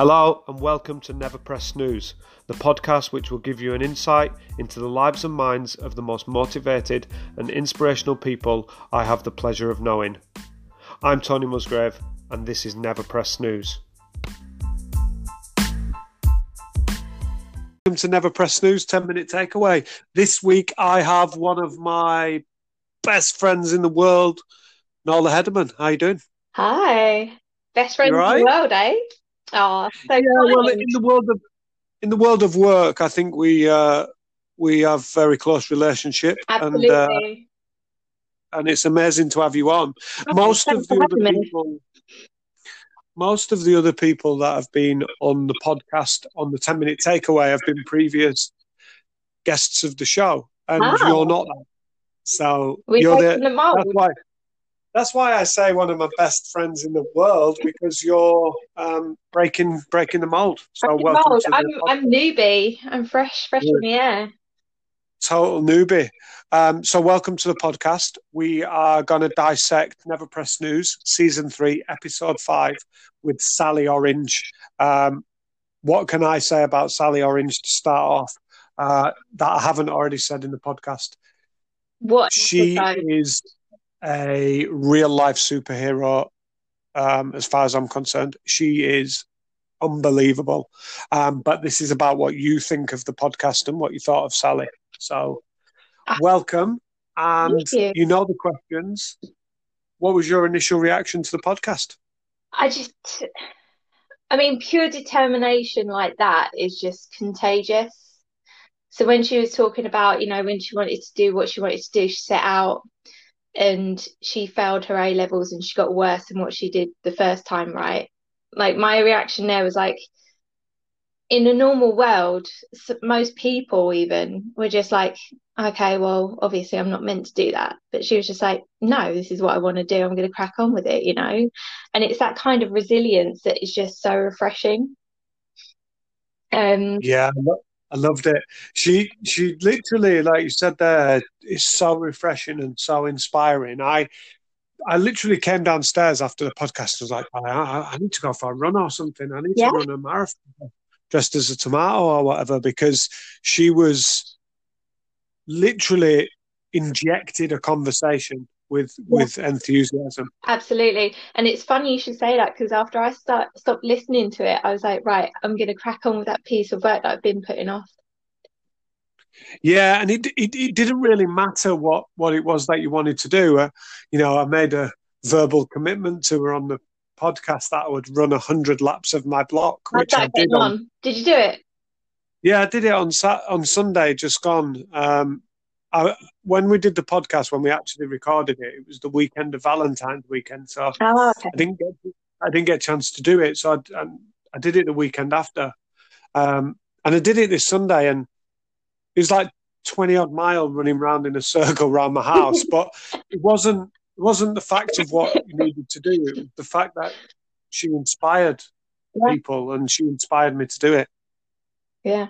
Hello and welcome to Never Press Snooze, the podcast which will give you an insight into the lives and minds of the most motivated and inspirational people I have the pleasure of knowing. I'm Tony Musgrave and this is Never Press Snooze. Welcome to Never Press Snooze 10 minute takeaway. This week I have one of my best friends in the world, Nola Hedderman. How you doing? Hi. Best friends right? in the world, eh? Oh, so yeah, well, in the world of in the world of work, I think we uh, we have very close relationship, Absolutely. and uh, and it's amazing to have you on. Oh, most of the other me. people, most of the other people that have been on the podcast on the ten minute takeaway have been previous guests of the show, and Wow. you're not. So We you're the the that's why. That's why I say one of my best friends in the world because you're um, breaking breaking the mold. So welcome mold. to I'm, podcast. I'm newbie. I'm fresh, fresh in the air. total newbie. Um, so, welcome to the podcast. We are going to dissect Never Press Snooze, season three, episode five, with Sally Orange. Um, what can I say about Sally Orange to start off uh, that I haven't already said in the podcast? What? She is a real life superhero, um, as far as I'm concerned. She is unbelievable. Um, but this is about what you think of the podcast and what you thought of Sally. So, Ah. welcome. And you. you know the questions. What was your initial reaction to the podcast? I just, I mean, pure determination like that is just contagious. So when she was talking about, you know, when she wanted to do what she wanted to do, she set out and she failed her A levels and she got worse than what she did the first time, right? Like my reaction there was like, in a normal world, most people even were just like, okay, well, obviously I'm not meant to do that. But she was just like, no, this is what I want to do. I'm going to crack on with it, you know? And it's that kind of resilience that is just so refreshing. Um, Yeah, I loved it. She she literally, like you said there, is so refreshing and so inspiring. I I literally came downstairs after the podcast. I was like, I, I, I need to go for a run or something. I need Yeah. to run a marathon dressed as a tomato or whatever because she was literally injected a conversation with with enthusiasm. Absolutely. And it's funny you should say that because after I start stopped listening to it, I was like, right, I'm going to crack on with that piece of work that I've been putting off. Yeah, and it, it it didn't really matter what what it was that you wanted to do. Uh, you know, I made a verbal commitment to her on the podcast that I would run a hundred laps of my block, How's which I did on. on? Did you do it? Yeah, I did it on Sat on Sunday, just gone. Um, I, when we did the podcast, when we actually recorded it, it was the weekend of Valentine's weekend, so Oh, okay. I didn't get I didn't get a chance to do it. So I, I, I did it the weekend after, um, and I did it this Sunday, and it was like twenty odd mile running round in a circle around my house. but it wasn't it wasn't the fact of what you needed to do; it was the fact that she inspired Yeah. people, and she inspired me to do it. Yeah.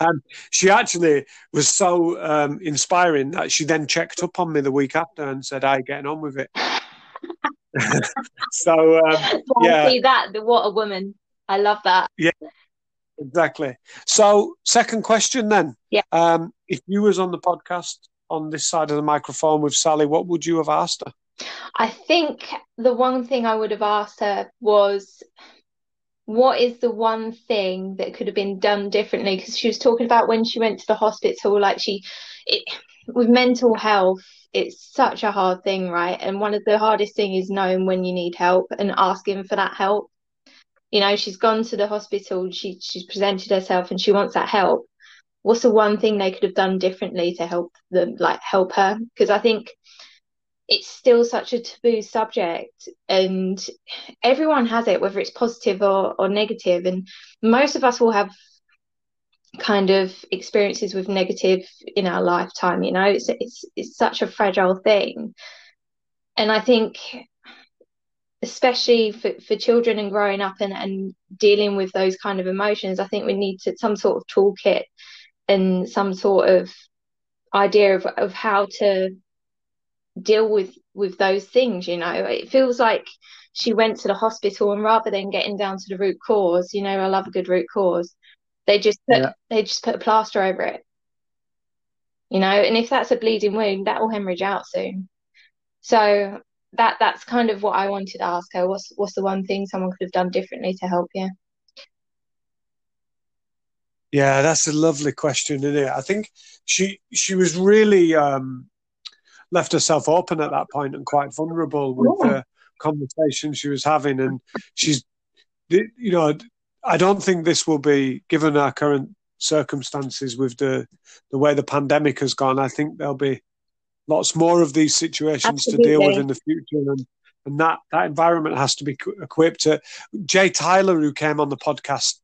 And she actually was so um, inspiring that she then checked up on me the week after and said, "How you getting on with it?" so um, Yeah. see that, the, what a woman. I love that. Yeah, exactly. So second question then. Yeah. Um, if you was on the podcast on this side of the microphone with Sally, what would you have asked her? I think the one thing I would have asked her was, what is the one thing that could have been done differently? Because she was talking about when she went to the hospital, like she, it, with mental health, it's such a hard thing, right? And one of the hardest thing is knowing when you need help and asking for that help. You know, she's gone to the hospital, she she's presented herself and she wants that help. What's the one thing they could have done differently to help them, like help her? Because I think it's still such a taboo subject and everyone has it whether it's positive or, or negative and most of us will have kind of experiences with negative in our lifetime you know? It's it's it's such a fragile thing. And i think especially for, for children and growing up and, and dealing with those kind of emotions i think we need to, some sort of toolkit and some sort of idea of, of how to deal with with those things you know it feels like she went to the hospital and rather than getting down to the root cause, you know, I love a good root cause. They just put Yeah. they just put a plaster over it. You know, and if that's a bleeding wound, that will hemorrhage out soon. So that that's kind of what I wanted to ask her. What's what's the one thing someone could have done differently to help you? Yeah, that's a lovely question, isn't it? I think she she was really um, left herself open at that point and quite vulnerable with Yeah. the conversation she was having, and she's, you know, I don't think this will be given our current circumstances with the the way the pandemic has gone. I think there'll be lots more of these situations to deal with in the future, and and that that environment has to be equipped. Uh, Jay Tyler, who came on the podcast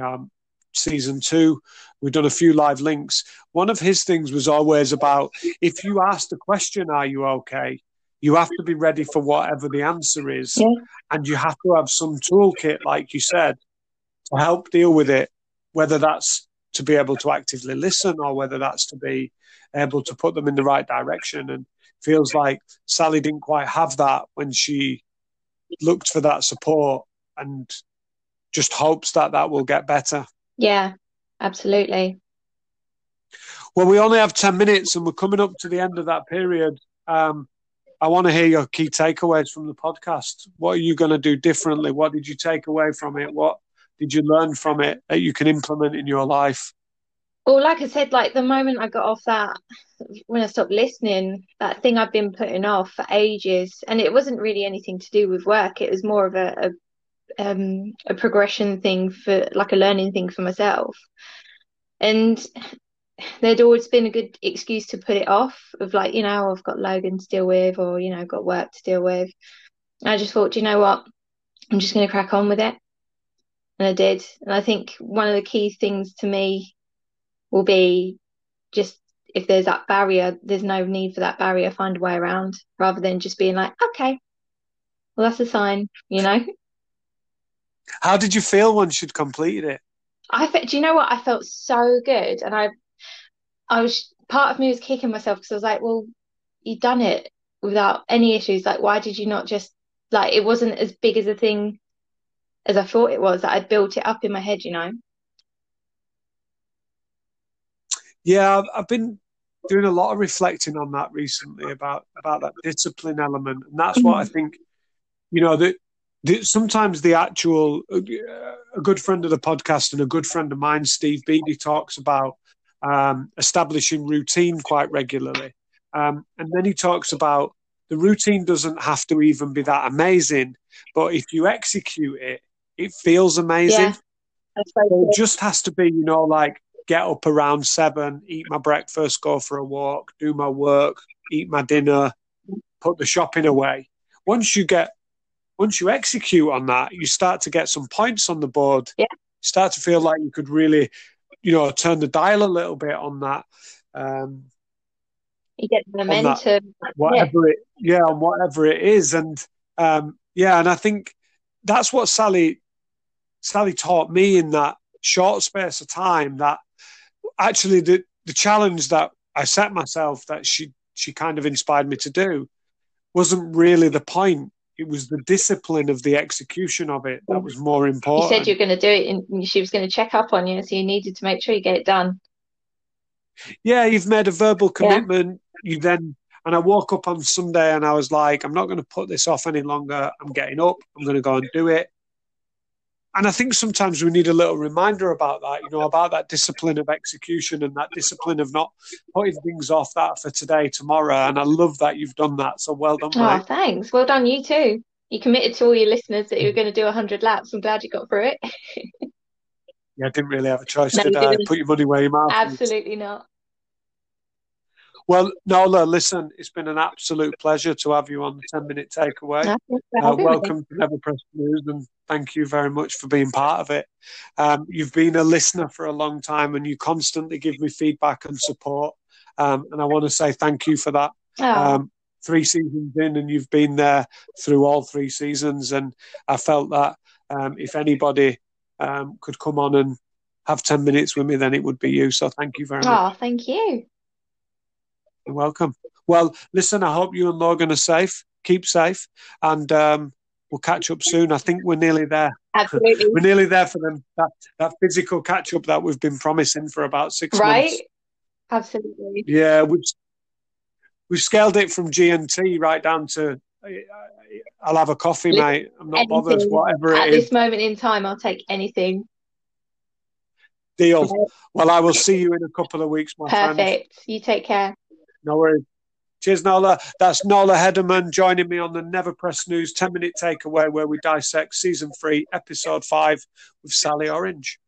um, season two, we've done a few live links. One of his things was always about if you ask the question, "Are you okay?" You have to be ready for whatever the answer is, Yeah. and you have to have some toolkit, like you said, to help deal with it. Whether that's to be able to actively listen, or whether that's to be able to put them in the right direction. And feels like Sally didn't quite have that when she looked for that support, and just hopes that that will get better. Yeah, absolutely. Well, we only have 10 minutes and we're coming up to the end of that period. Um, I want to hear your key takeaways from the podcast. What are you going to do differently? What did you take away from it? What did you learn from it that you can implement in your life? Well, like I said, like the moment I got off that, when I stopped listening, that thing I've been putting off for ages, and it wasn't really anything to do with work. It was more of a, a um a progression thing for like a learning thing for myself. And there'd always been a good excuse to put it off of like, you know, I've got Logan to deal with or, you know, I've got work to deal with. I just thought, "Do you know what? I'm just going to crack on with it. And I did. And I think one of the key things to me will be just if there's that barrier, there's no need for that barrier, find a way around rather than just being like, okay, well, that's a sign, you know? How did you feel once you'd completed it? I felt, do you know what? I felt so good. And I, I was, part of me was kicking myself because I was like, well, you've done it without any issues. Like, why did you not just, like, it wasn't as big as a thing as I thought it was, that I'd built it up in my head, you know? Yeah, I've, I've been doing a lot of reflecting on that recently about about that discipline element, and that's what I mm-hmm. think. You know that sometimes the actual uh, a good friend of the podcast and a good friend of mine, Steve Beatty, talks about um, establishing routine quite regularly, um, and then he talks about the routine doesn't have to even be that amazing, but if you execute it, it feels amazing. Yeah. It just has to be, you know, like get up around seven, eat my breakfast, go for a walk, do my work, eat my dinner, put the shopping away. Once you get, once you execute on that, you start to get some points on the board. Yeah. Start to feel like you could really, you know, turn the dial a little bit on that. Um, You get the that- momentum. whatever it yeah on whatever it is and um yeah and i think that's what sally sally taught me in that short space of time that actually the the challenge that i set myself that she she kind of inspired me to do wasn't really the point it was the discipline of the execution of it that was more important. You said you're going to do it, and she was going to check up on you, so you needed to make sure you get it done. yeah, you've made a verbal Yeah. commitment. You then, and I woke up on Sunday and I was like, I'm not going to put this off any longer. I'm getting up. I'm going to go and do it. And I think sometimes we need a little reminder about that, you know, about that discipline of execution and that discipline of not putting things off that for today, tomorrow. And I love that you've done that. So well done, Oh, mate. thanks. Well done, you too. You committed to all your listeners that you were mm. going to do 100 laps. I'm glad you got through it. Yeah, I didn't really have a choice, No, did I? Put your money where your mouth. Absolutely not. Well, Nola, listen, it's been an absolute pleasure to have you on the 10 minute takeaway. No, thanks for Uh, welcome to Never Press Snooze, and thank you very much for being part of it. Um, you've been a listener for a long time, and you constantly give me feedback and support. Um, and I want to say thank you for that. Oh, Um, three seasons in, and you've been there through all three seasons. And I felt that um, if anybody um, could come on and have 10 minutes with me, then it would be you. So thank you very much. oh, thank you. You're welcome. Well, listen, I hope you and Logan are safe. Keep safe. And um, we'll catch up soon. I think we're nearly there. Absolutely. we're nearly there for them that, that physical catch up that we've been promising for about six right? months. Right? Absolutely. Yeah, we've we've scaled it from G and T right down to I'll have a coffee, mate. I'm not Anything. bothered, whatever it is. At is. this moment in time, I'll take anything. Deal. Well, I will see you in a couple of weeks, my friend. Perfect. You take care. No worries. Cheers, Nola. That's Nola Hedderman joining me on the Never Press Snooze 10 minute takeaway where we dissect season three, episode five with Sally Orange.